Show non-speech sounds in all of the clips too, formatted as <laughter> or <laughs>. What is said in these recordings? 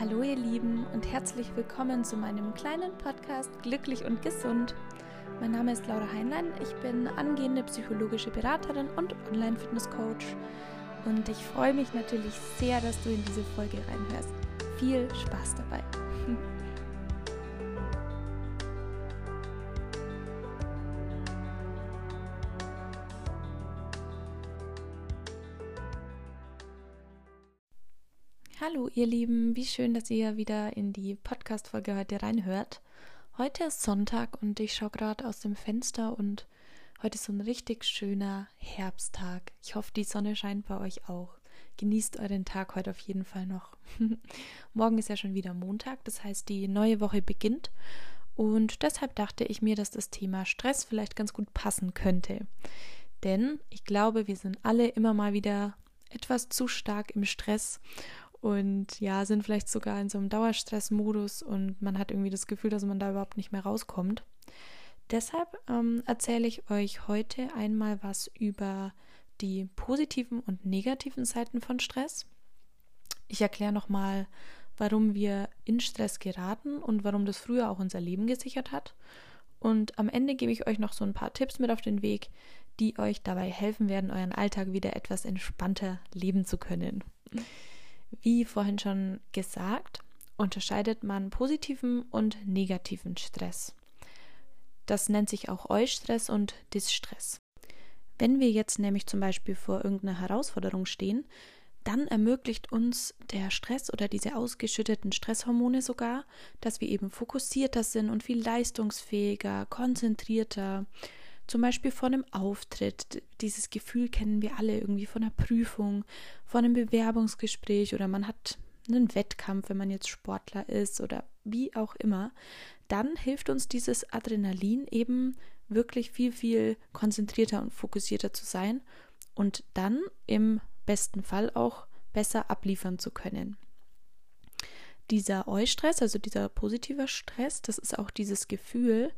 Hallo ihr Lieben und herzlich willkommen zu meinem kleinen Podcast Glücklich und Gesund. Mein Name ist Laura Heinlein, ich bin angehende psychologische Beraterin und Online-Fitness-Coach und ich freue mich natürlich sehr, dass du in diese Folge reinhörst. Viel Spaß dabei! <laughs> ihr Lieben, wie schön, dass ihr wieder in die Podcast-Folge heute reinhört. Heute ist Sonntag und ich schaue gerade aus dem Fenster und heute ist so ein richtig schöner Herbsttag. Ich hoffe, die Sonne scheint bei euch auch. Genießt euren Tag heute auf jeden Fall noch. <laughs> Morgen ist ja schon wieder Montag, das heißt, die neue Woche beginnt und deshalb dachte ich mir, dass das Thema Stress vielleicht ganz gut passen könnte. Denn ich glaube, wir sind alle immer mal wieder etwas zu stark im Stress und ja, sind vielleicht sogar in so einem Dauerstressmodus und man hat irgendwie das Gefühl, dass man da überhaupt nicht mehr rauskommt. Deshalb ähm, erzähle ich euch heute einmal was über die positiven und negativen Seiten von Stress. Ich erkläre nochmal, warum wir in Stress geraten und warum das früher auch unser Leben gesichert hat. Und am Ende gebe ich euch noch so ein paar Tipps mit auf den Weg, die euch dabei helfen werden, euren Alltag wieder etwas entspannter leben zu können. Wie vorhin schon gesagt, unterscheidet man positiven und negativen Stress. Das nennt sich auch Eustress und Distress. Wenn wir jetzt nämlich zum Beispiel vor irgendeiner Herausforderung stehen, dann ermöglicht uns der Stress oder diese ausgeschütteten Stresshormone sogar, dass wir eben fokussierter sind und viel leistungsfähiger, konzentrierter, zum Beispiel vor einem Auftritt. Dieses Gefühl kennen wir alle irgendwie von einer Prüfung, vor einem Bewerbungsgespräch oder man hat einen Wettkampf, wenn man jetzt Sportler ist oder wie auch immer. Dann hilft uns dieses Adrenalin eben wirklich viel, viel konzentrierter und fokussierter zu sein und dann im besten Fall auch besser abliefern zu können. Dieser Eustress, also dieser positive Stress, das ist auch dieses Gefühl,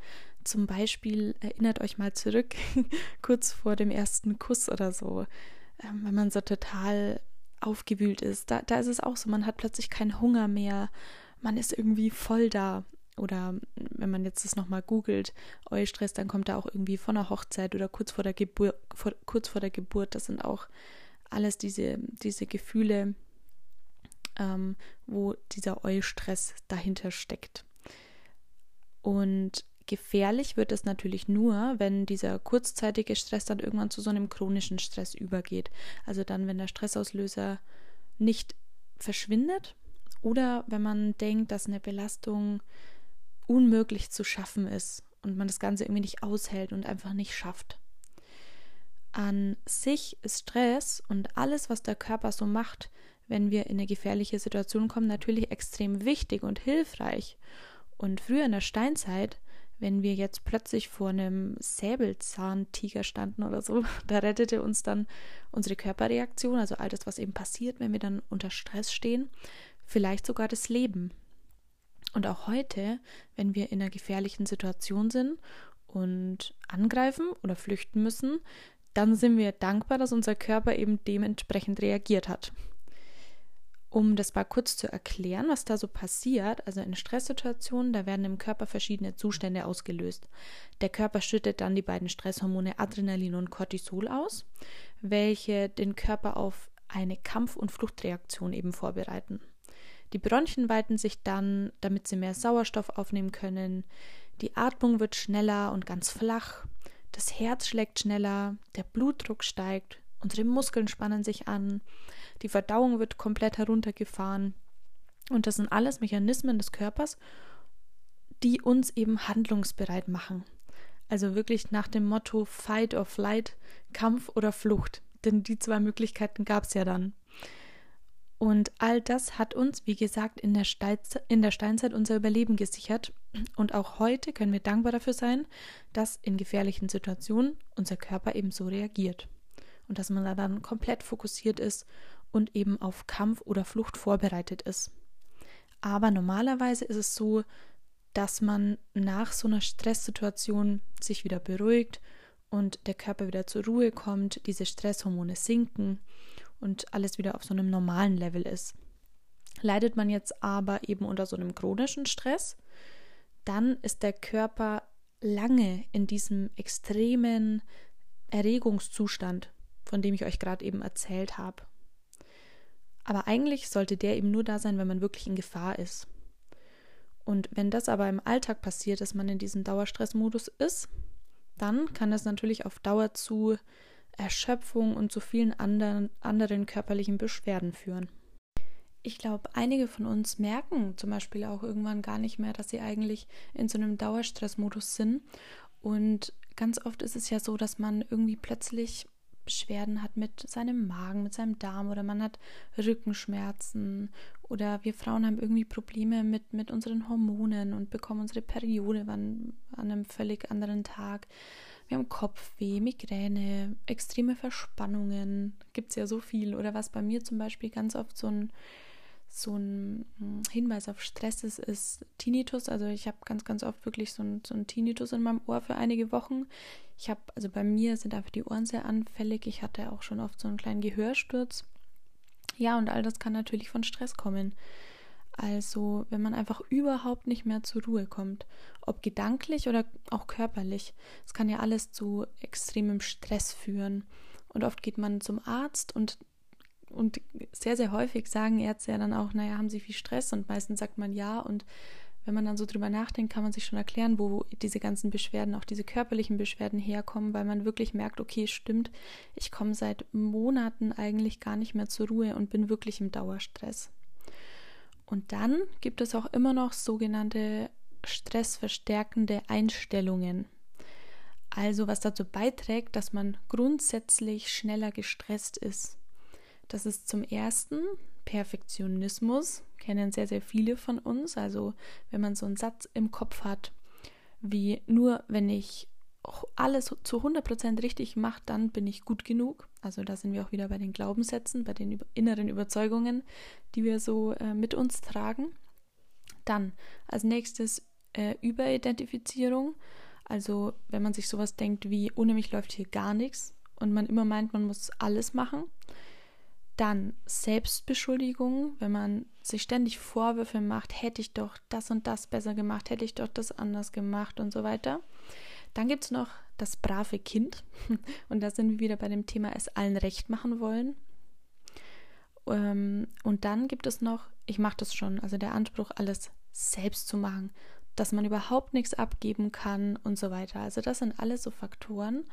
zum Beispiel erinnert euch mal zurück, <laughs> kurz vor dem ersten Kuss oder so, ähm, wenn man so total aufgewühlt ist. Da, da ist es auch so, man hat plötzlich keinen Hunger mehr, man ist irgendwie voll da. Oder wenn man jetzt das nochmal googelt, Eustress, dann kommt da auch irgendwie von der Hochzeit oder kurz vor der Geburt, vor, kurz vor der Geburt. Das sind auch alles diese, diese Gefühle, ähm, wo dieser Eustress dahinter steckt. Und gefährlich wird es natürlich nur, wenn dieser kurzzeitige Stress dann irgendwann zu so einem chronischen Stress übergeht. Also dann, wenn der Stressauslöser nicht verschwindet oder wenn man denkt, dass eine Belastung unmöglich zu schaffen ist und man das Ganze irgendwie nicht aushält und einfach nicht schafft. An sich ist Stress und alles, was der Körper so macht, wenn wir in eine gefährliche Situation kommen, natürlich extrem wichtig und hilfreich. Und früher in der Steinzeit, wenn wir jetzt plötzlich vor einem Säbelzahntiger standen oder so, <laughs> da rettete uns dann unsere Körperreaktion, also all das, was eben passiert, wenn wir dann unter Stress stehen, vielleicht sogar das Leben. Und auch heute, wenn wir in einer gefährlichen Situation sind und angreifen oder flüchten müssen, dann sind wir dankbar, dass unser Körper eben dementsprechend reagiert hat. Um das mal kurz zu erklären, was da so passiert, also in Stresssituationen, da werden im Körper verschiedene Zustände ausgelöst. Der Körper schüttet dann die beiden Stresshormone Adrenalin und Cortisol aus, welche den Körper auf eine Kampf- und Fluchtreaktion eben vorbereiten. Die Bronchien weiten sich dann, damit sie mehr Sauerstoff aufnehmen können. Die Atmung wird schneller und ganz flach. Das Herz schlägt schneller, der Blutdruck steigt Unsere Muskeln spannen sich an, die Verdauung wird komplett heruntergefahren. Und das sind alles Mechanismen des Körpers, die uns eben handlungsbereit machen. Also wirklich nach dem Motto Fight or Flight, Kampf oder Flucht. Denn die zwei Möglichkeiten gab es ja dann. Und all das hat uns, wie gesagt, in der, Steinzeit, in der Steinzeit unser Überleben gesichert. Und auch heute können wir dankbar dafür sein, dass in gefährlichen Situationen unser Körper eben so reagiert und dass man da dann komplett fokussiert ist und eben auf Kampf oder Flucht vorbereitet ist. Aber normalerweise ist es so, dass man nach so einer Stresssituation sich wieder beruhigt und der Körper wieder zur Ruhe kommt, diese Stresshormone sinken und alles wieder auf so einem normalen Level ist. Leidet man jetzt aber eben unter so einem chronischen Stress, dann ist der Körper lange in diesem extremen Erregungszustand, von dem ich euch gerade eben erzählt habe. Aber eigentlich sollte der eben nur da sein, wenn man wirklich in Gefahr ist. Und wenn das aber im Alltag passiert, dass man in diesem Dauerstressmodus ist, dann kann das natürlich auf Dauer zu Erschöpfung und zu vielen anderen, anderen körperlichen Beschwerden führen. Ich glaube, einige von uns merken zum Beispiel auch irgendwann gar nicht mehr, dass sie eigentlich in so einem Dauerstressmodus sind. Und ganz oft ist es ja so, dass man irgendwie plötzlich Beschwerden hat mit seinem Magen, mit seinem Darm oder man hat Rückenschmerzen oder wir Frauen haben irgendwie Probleme mit, mit unseren Hormonen und bekommen unsere Periode an, an einem völlig anderen Tag. Wir haben Kopfweh, Migräne, extreme Verspannungen, gibt es ja so viel. Oder was bei mir zum Beispiel ganz oft so ein so ein hm, Hinweis auf Stress ist, ist Tinnitus. Also ich habe ganz, ganz oft wirklich so ein, so ein Tinnitus in meinem Ohr für einige Wochen. Ich habe, also bei mir sind einfach die Ohren sehr anfällig. Ich hatte auch schon oft so einen kleinen Gehörsturz. Ja, und all das kann natürlich von Stress kommen. Also, wenn man einfach überhaupt nicht mehr zur Ruhe kommt, ob gedanklich oder auch körperlich. Es kann ja alles zu extremem Stress führen. Und oft geht man zum Arzt und und sehr, sehr häufig sagen Ärzte ja dann auch, naja, haben sie viel Stress und meistens sagt man ja. Und wenn man dann so drüber nachdenkt, kann man sich schon erklären, wo diese ganzen Beschwerden, auch diese körperlichen Beschwerden herkommen, weil man wirklich merkt, okay, stimmt, ich komme seit Monaten eigentlich gar nicht mehr zur Ruhe und bin wirklich im Dauerstress. Und dann gibt es auch immer noch sogenannte stressverstärkende Einstellungen. Also was dazu beiträgt, dass man grundsätzlich schneller gestresst ist. Das ist zum ersten Perfektionismus, kennen sehr, sehr viele von uns. Also wenn man so einen Satz im Kopf hat, wie nur wenn ich alles zu 100% richtig mache, dann bin ich gut genug. Also da sind wir auch wieder bei den Glaubenssätzen, bei den inneren Überzeugungen, die wir so äh, mit uns tragen. Dann als nächstes äh, Überidentifizierung. Also wenn man sich sowas denkt wie, ohne mich läuft hier gar nichts und man immer meint, man muss alles machen. Dann Selbstbeschuldigung, wenn man sich ständig Vorwürfe macht, hätte ich doch das und das besser gemacht, hätte ich doch das anders gemacht und so weiter. Dann gibt es noch das brave Kind. <laughs> Und da sind wir wieder bei dem Thema, es allen recht machen wollen. Ähm, und dann gibt es noch, ich mache das schon, also der Anspruch, alles selbst zu machen, dass man überhaupt nichts abgeben kann und so weiter. Also das sind alles so Faktoren,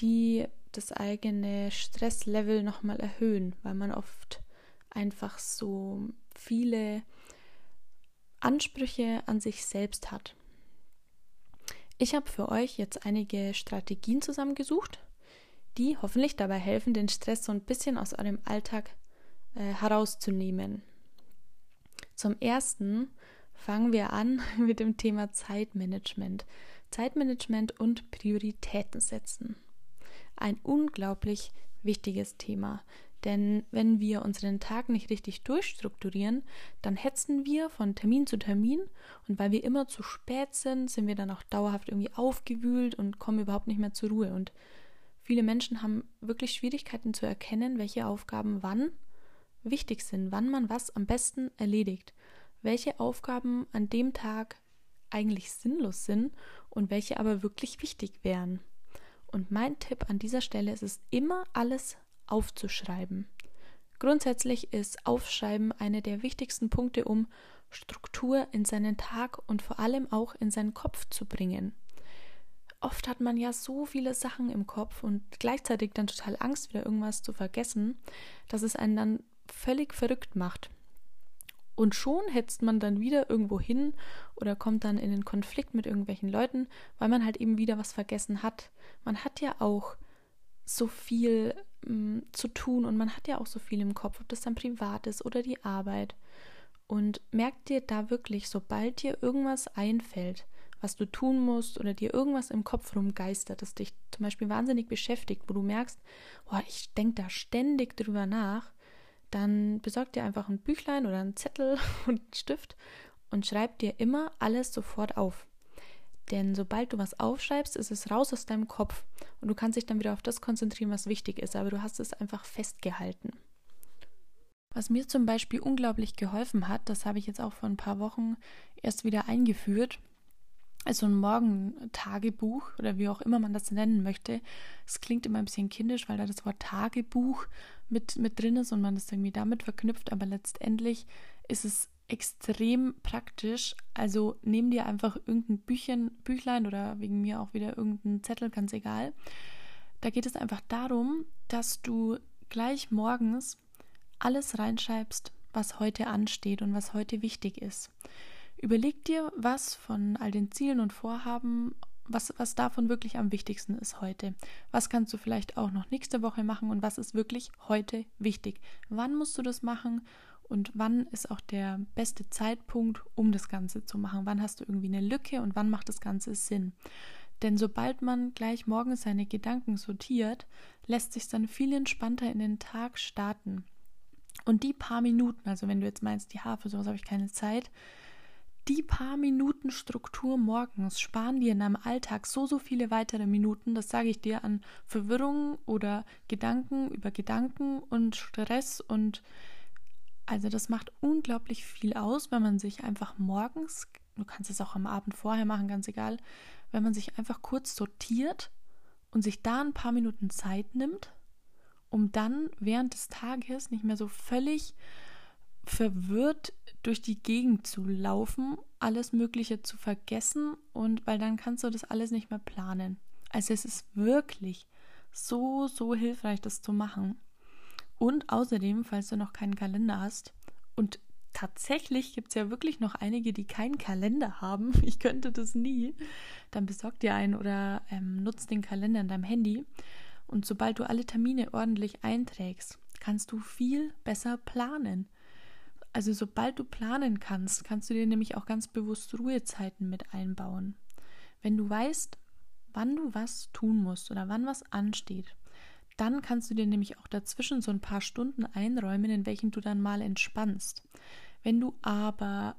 die das eigene Stresslevel nochmal erhöhen, weil man oft einfach so viele Ansprüche an sich selbst hat. Ich habe für euch jetzt einige Strategien zusammengesucht, die hoffentlich dabei helfen, den Stress so ein bisschen aus eurem Alltag äh, herauszunehmen. Zum ersten fangen wir an <laughs> mit dem Thema Zeitmanagement. Zeitmanagement und Prioritäten setzen ein unglaublich wichtiges Thema. Denn wenn wir unseren Tag nicht richtig durchstrukturieren, dann hetzen wir von Termin zu Termin und weil wir immer zu spät sind, sind wir dann auch dauerhaft irgendwie aufgewühlt und kommen überhaupt nicht mehr zur Ruhe. Und viele Menschen haben wirklich Schwierigkeiten zu erkennen, welche Aufgaben wann wichtig sind, wann man was am besten erledigt, welche Aufgaben an dem Tag eigentlich sinnlos sind und welche aber wirklich wichtig wären. Und mein Tipp an dieser Stelle ist es immer alles aufzuschreiben. Grundsätzlich ist Aufschreiben eine der wichtigsten Punkte, um Struktur in seinen Tag und vor allem auch in seinen Kopf zu bringen. Oft hat man ja so viele Sachen im Kopf und gleichzeitig dann total Angst, wieder irgendwas zu vergessen, dass es einen dann völlig verrückt macht. Und schon hetzt man dann wieder irgendwo hin oder kommt dann in den Konflikt mit irgendwelchen Leuten, weil man halt eben wieder was vergessen hat. Man hat ja auch so viel mh, mm, zu tun und man hat ja auch so viel im Kopf, ob das dann privat ist oder die Arbeit. Und merkt dir da wirklich, sobald dir irgendwas einfällt, was du tun musst oder dir irgendwas im Kopf rumgeistert, das dich zum Beispiel wahnsinnig beschäftigt, wo du merkst, boah, ich denke da ständig drüber nach, dann besorg dir einfach ein Büchlein oder einen Zettel <laughs> und einen Stift und schreib dir immer alles sofort auf. Denn sobald du was aufschreibst, ist es raus aus deinem Kopf und du kannst dich dann wieder auf das konzentrieren, was wichtig ist, aber du hast es einfach festgehalten. Was mir zum Beispiel unglaublich geholfen hat, das habe ich jetzt auch vor ein paar Wochen erst wieder eingeführt, ist so ein Morgentagebuch oder wie auch immer man das nennen möchte. Es klingt immer ein bisschen kindisch, weil da das Wort Tagebuch mit, mit drin ist und man das irgendwie damit verknüpft, aber letztendlich ist es extrem praktisch. Also nimm dir einfach irgendein Büchchen, Büchlein oder wegen mir auch wieder irgendein Zettel, ganz egal. Da geht es einfach darum, dass du gleich morgens alles reinschreibst, was heute ansteht und was heute wichtig ist. Überleg dir, was von all den Zielen und Vorhaben, was, was davon wirklich am wichtigsten ist heute. Was kannst du vielleicht auch noch nächste Woche machen und was ist wirklich heute wichtig? Wann musst du das machen und wann ist auch der beste Zeitpunkt, um das Ganze zu machen? Wann hast du irgendwie eine Lücke und wann macht das Ganze Sinn? Denn sobald man gleich morgens seine Gedanken sortiert, lässt sich dann viel entspannter in den Tag starten. Und die paar Minuten, also wenn du jetzt meinst, ja, für sowas habe ich keine Zeit, die paar Minuten Struktur morgens sparen dir in deinem Alltag so, so viele weitere Minuten, das sage ich dir, an Verwirrung oder Gedanken über Gedanken und Stress und also das macht unglaublich viel aus, wenn man sich einfach morgens, du kannst es auch am Abend vorher machen, ganz egal, wenn man sich einfach kurz sortiert und sich da ein paar Minuten Zeit nimmt, um dann während des Tages nicht mehr so völlig verwirrt durch die Gegend zu laufen, alles Mögliche zu vergessen und weil dann kannst du das alles nicht mehr planen. Also es ist wirklich so, so hilfreich, das zu machen. Und außerdem, falls du noch keinen Kalender hast, und tatsächlich gibt es ja wirklich noch einige, die keinen Kalender haben, <laughs> ich könnte das nie, dann besorg dir einen oder ähm, nutz den Kalender in deinem Handy. Und sobald du alle Termine ordentlich einträgst, kannst du viel besser planen. Also sobald du planen kannst, kannst du dir nämlich auch ganz bewusst Ruhezeiten mit einbauen. Wenn du weißt, wann du was tun musst oder wann was ansteht, dann kannst du dir nämlich auch dazwischen so ein paar Stunden einräumen, in welchen du dann mal entspannst. Wenn du aber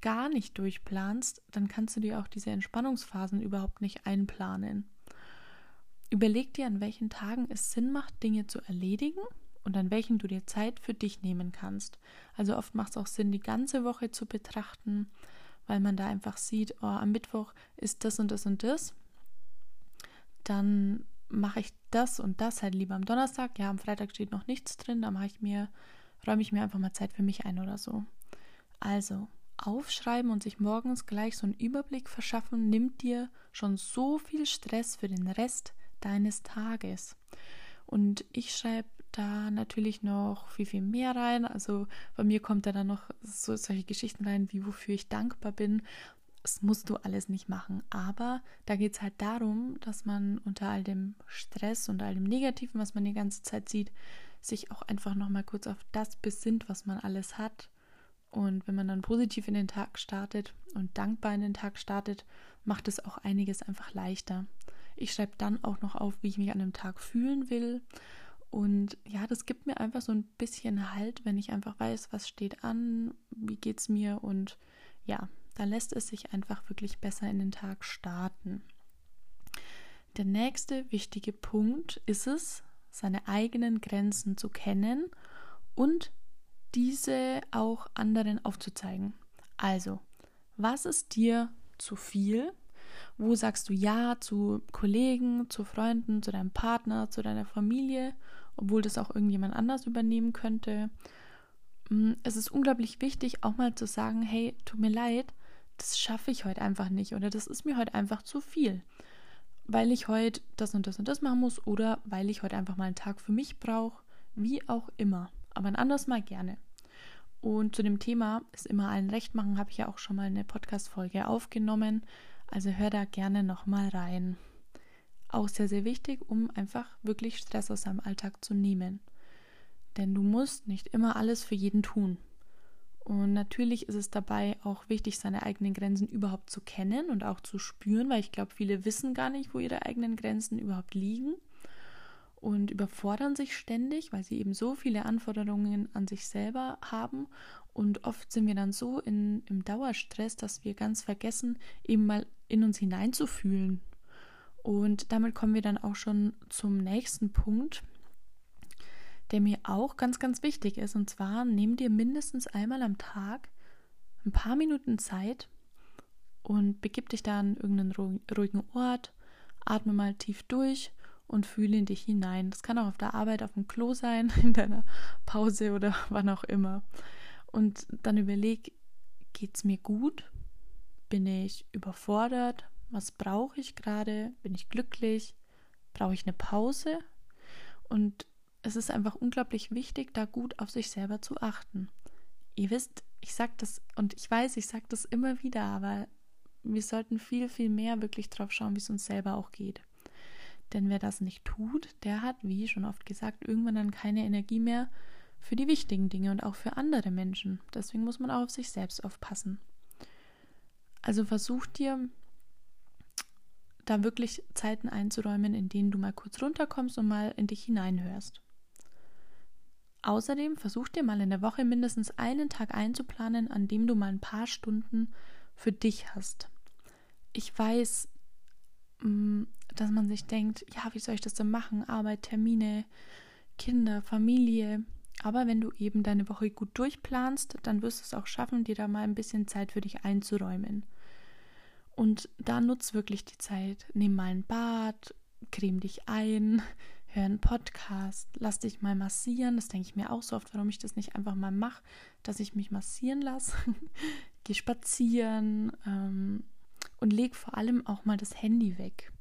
gar nicht durchplanst, dann kannst du dir auch diese Entspannungsphasen überhaupt nicht einplanen. Überleg dir, an welchen Tagen es Sinn macht, Dinge zu erledigen und an welchen du dir Zeit für dich nehmen kannst. Also oft macht es auch Sinn, die ganze Woche zu betrachten, weil man da einfach sieht, oh, am Mittwoch ist das und das und das. Dann mache ich das und das halt lieber am Donnerstag. Ja, am Freitag steht noch nichts drin, da mache ich mir, räume ich mir einfach mal Zeit für mich ein oder so. Also, aufschreiben und sich morgens gleich so einen Überblick verschaffen, nimmt dir schon so viel Stress für den Rest deines Tages. Und ich schreibe da natürlich noch viel, viel mehr rein. Also bei mir kommt da dann noch so solche Geschichten rein, wie wofür ich dankbar bin. Das musst du alles nicht machen. Aber da geht es halt darum, dass man unter all dem Stress und all dem Negativen, was man die ganze Zeit sieht, sich auch einfach nochmal kurz auf das besinnt, was man alles hat. Und wenn man dann positiv in den Tag startet und dankbar in den Tag startet, macht es auch einiges einfach leichter. Ich schreibe dann auch noch auf, wie ich mich an dem Tag fühlen will und ja, das gibt mir einfach so ein bisschen Halt, wenn ich einfach weiß, was steht an, wie geht's mir und ja, da lässt es sich einfach wirklich besser in den Tag starten. Der nächste wichtige Punkt ist es, seine eigenen Grenzen zu kennen und diese auch anderen aufzuzeigen. Also, was ist dir zu viel? Wo sagst du Ja zu Kollegen, zu Freunden, zu deinem Partner, zu deiner Familie obwohl das auch irgendjemand anders übernehmen könnte. Mm, es ist unglaublich wichtig, auch mal zu sagen, hey, tut mir leid, das schaffe ich heute einfach nicht oder das ist mir heute einfach zu viel, weil ich heute das und das und das machen muss oder weil ich heute einfach mal einen Tag für mich brauche, wie auch immer. Aber ein anderes Mal gerne. Und zu dem Thema ist immer allen recht machen, habe ich ja auch schon mal eine Podcast-Folge aufgenommen. Also hör da gerne nochmal rein auch sehr, sehr wichtig, um einfach wirklich Stress aus seinem Alltag zu nehmen. Denn du musst nicht immer alles für jeden tun. Und natürlich ist es dabei auch wichtig, seine eigenen Grenzen überhaupt zu kennen und auch zu spüren, weil ich glaube, viele wissen gar nicht, wo ihre eigenen Grenzen überhaupt liegen und überfordern sich ständig, weil sie eben so viele Anforderungen an sich selber haben. Und oft sind wir dann so in, im Dauerstress, dass wir ganz vergessen, eben mal in uns hineinzufühlen, und damit kommen wir dann auch schon zum nächsten Punkt. der mir auch ganz, ganz wichtig ist. Und zwar nimm dir mindestens einmal am Tag ein paar Minuten Zeit und begib dich da an irgendeinen ruhigen Ort, atme mal tief durch und fühle in dich hinein. Das kann auch auf der Arbeit, auf dem Klo sein, <laughs> in deiner Pause oder wann auch immer. Und dann überleg, geht es mir gut? Bin ich überfordert? Was brauche ich gerade? Bin ich glücklich? Brauche ich eine Pause? Und es ist einfach unglaublich wichtig, da gut auf sich selber zu achten. Ihr wisst, ich sage das und ich weiß, ich sage das immer wieder, aber wir sollten viel, viel mehr wirklich drauf schauen, wie es uns selber auch geht. Denn wer das nicht tut, der hat, wie schon oft gesagt, irgendwann dann keine Energie mehr für die wichtigen Dinge und auch für andere Menschen. Deswegen muss man auch auf sich selbst aufpassen. Also versuch dir da wirklich Zeiten einzuräumen, in denen du mal kurz runterkommst und mal in dich hineinhörst. Außerdem versuch dir mal in der Woche mindestens einen Tag einzuplanen, an dem du mal ein paar Stunden für dich hast. Ich weiß, mm, dass man sich denkt, ja, wie soll ich das denn machen? Arbeit, Termine, Kinder, Familie. Aber wenn du eben deine Woche gut durchplanst, dann wirst du es auch schaffen, dir da mal ein bisschen Zeit für dich einzuräumen. Und da nutz wirklich die Zeit. Nimm mal ein Bad, creme dich ein, <laughs> hör einen Podcast, lass dich mal massieren. Das denke ich mir auch so oft, warum ich das nicht einfach mal mache, dass ich mich massieren lasse. <laughs> Geh spazieren ähm, und leg vor allem auch mal das Handy weg.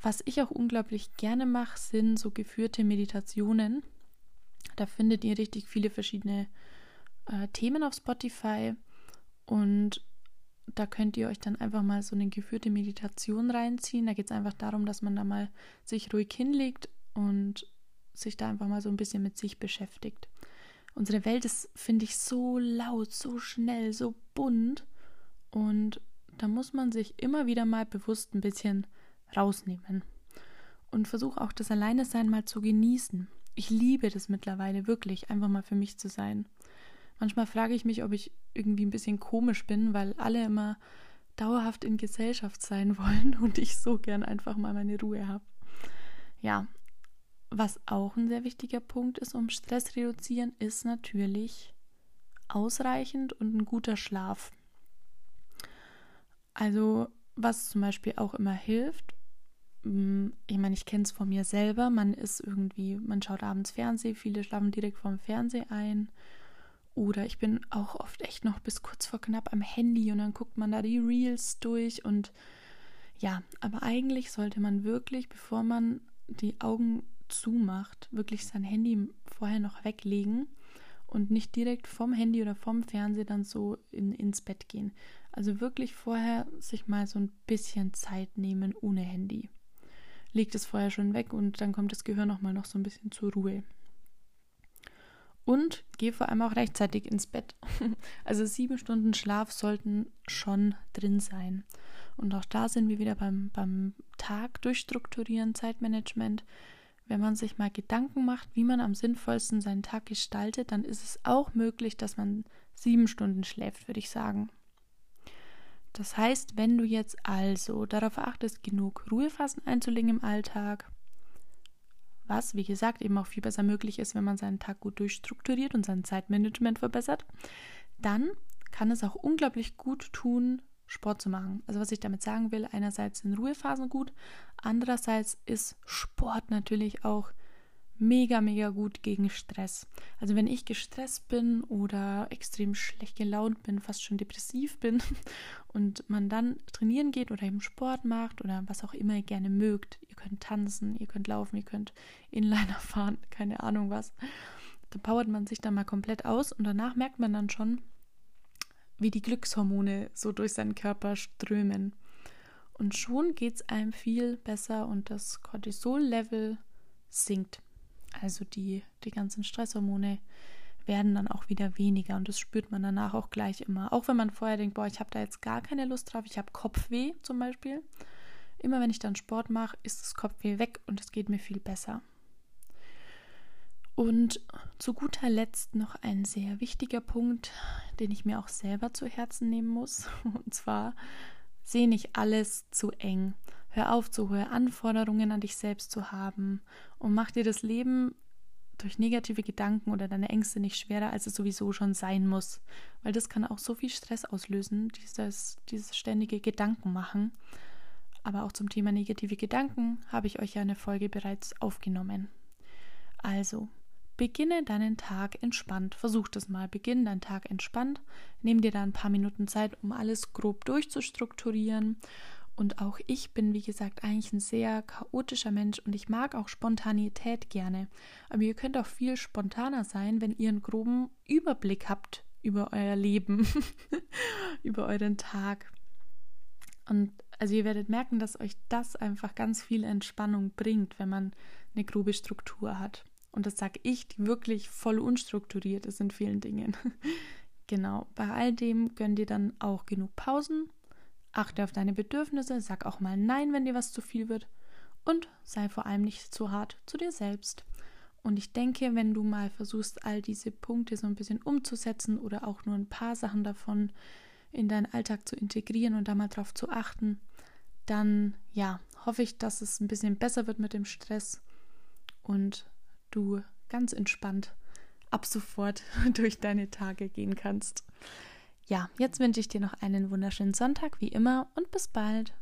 Was ich auch unglaublich gerne mache, sind so geführte Meditationen. Da findet ihr richtig viele verschiedene äh, Themen auf Spotify und da könnt ihr euch dann einfach mal so eine geführte Meditation reinziehen. Da geht es einfach darum, dass man da mal sich ruhig hinlegt und sich da einfach mal so ein bisschen mit sich beschäftigt. Unsere Welt ist, finde ich, so laut, so schnell, so bunt. Und da muss man sich immer wieder mal bewusst ein bisschen rausnehmen. Und versuche auch das Alleinesein mal zu genießen. Ich liebe das mittlerweile wirklich, einfach mal für mich zu sein. Manchmal frage ich mich, ob ich irgendwie ein bisschen komisch bin, weil alle immer dauerhaft in Gesellschaft sein <laughs> wollen und ich so gern einfach mal meine Ruhe habe. Ja, was auch ein sehr wichtiger Punkt ist, um Stress reduzieren, ist natürlich ausreichend und ein guter Schlaf. Also, was zum Beispiel auch immer hilft, ich meine, ich kenne es von mir selber, man ist irgendwie, man schaut abends Fernsehen, viele schlafen direkt vorm Fernseher ein oder ich bin auch oft echt noch bis kurz vor knapp am Handy und dann guckt man da die Reels durch und ja, aber eigentlich sollte man wirklich, bevor man die Augen zumacht, wirklich sein Handy vorher noch weglegen und nicht direkt vom Handy oder vom Fernseher dann so in, ins Bett gehen. Also wirklich vorher sich mal so ein bisschen Zeit nehmen ohne Handy. Legt es vorher schon weg und dann kommt das Gehirn nochmal noch so ein bisschen zur Ruhe. Und geh vor allem auch rechtzeitig ins Bett. <laughs> Also sieben Stunden Schlaf sollten schon drin sein. Und auch da sind wir wieder beim, beim Tag durchstrukturieren, Zeitmanagement. Wenn man sich mal Gedanken macht, wie man am sinnvollsten seinen Tag gestaltet, dann ist es auch möglich, dass man sieben Stunden schläft, würde ich sagen. Das heißt, wenn du jetzt also darauf achtest, genug Ruhephasen einzulegen im Alltag, was, wie gesagt, eben auch viel besser möglich ist, wenn man seinen Tag gut durchstrukturiert und sein Zeitmanagement verbessert, dann kann es auch unglaublich gut tun, Sport zu machen. Also was ich damit sagen will, einerseits sind Ruhephasen gut, andererseits ist Sport natürlich auch mega, mega gut gegen Stress. Also wenn ich gestresst bin oder extrem schlecht gelaunt bin, fast schon depressiv bin <laughs> und man dann trainieren geht oder eben Sport macht oder was auch immer ihr gerne mögt, ihr könnt tanzen, ihr könnt laufen, ihr könnt Inliner <laughs> fahren, keine Ahnung was, dann powert man sich dann mal komplett aus und danach merkt man dann schon, wie die Glückshormone so durch seinen Körper strömen. Und schon geht es einem viel besser und das Cortisol-Level sinkt. Also die, die ganzen Stresshormone werden dann auch wieder weniger und das spürt man danach auch gleich immer. Auch wenn man vorher denkt, boah, ich habe da jetzt gar keine Lust drauf, ich habe Kopfweh zum Beispiel. Immer wenn ich dann Sport mache, ist das Kopfweh weg und es geht mir viel besser. Und zu guter Letzt noch ein sehr wichtiger Punkt, den ich mir auch selber zu Herzen nehmen muss. <laughs> Und zwar, sehe nicht alles zu eng. Hör auf, zu hohe Anforderungen an dich selbst zu haben und mach dir das Leben durch negative Gedanken oder deine Ängste nicht schwerer, als es sowieso schon sein muss. Weil das kann auch so viel Stress auslösen, dieses, dieses ständige Gedanken machen. Aber auch zum Thema negative Gedanken habe ich euch ja eine Folge bereits aufgenommen. Also, beginne deinen Tag entspannt. Versuch das mal. Beginn deinen Tag entspannt. Nimm dir da ein paar Minuten Zeit, um alles grob durchzustrukturieren und auch ich bin, wie gesagt, eigentlich ein sehr chaotischer Mensch und ich mag auch Spontanität gerne. Aber ihr könnt auch viel spontaner sein, wenn ihr einen groben Überblick habt über euer Leben, <laughs> über euren Tag. Und also ihr werdet merken, dass euch das einfach ganz viel Entspannung bringt, wenn man eine grobe Struktur hat. Und das sage ich, die wirklich voll unstrukturiert ist in vielen Dingen. <laughs> genau, bei all dem gönnt ihr dann auch genug Pausen Achte auf deine Bedürfnisse, sag auch mal Nein, wenn dir was zu viel wird und sei vor allem nicht zu hart zu dir selbst. Und ich denke, wenn du mal versuchst, all diese Punkte so ein bisschen umzusetzen oder auch nur ein paar Sachen davon in deinen Alltag zu integrieren und da mal drauf zu achten, dann ja, hoffe ich, dass es ein bisschen besser wird mit dem Stress und du ganz entspannt ab sofort <laughs> durch deine Tage gehen kannst. Ja, jetzt wünsche ich dir noch einen wunderschönen Sonntag wie immer und bis bald.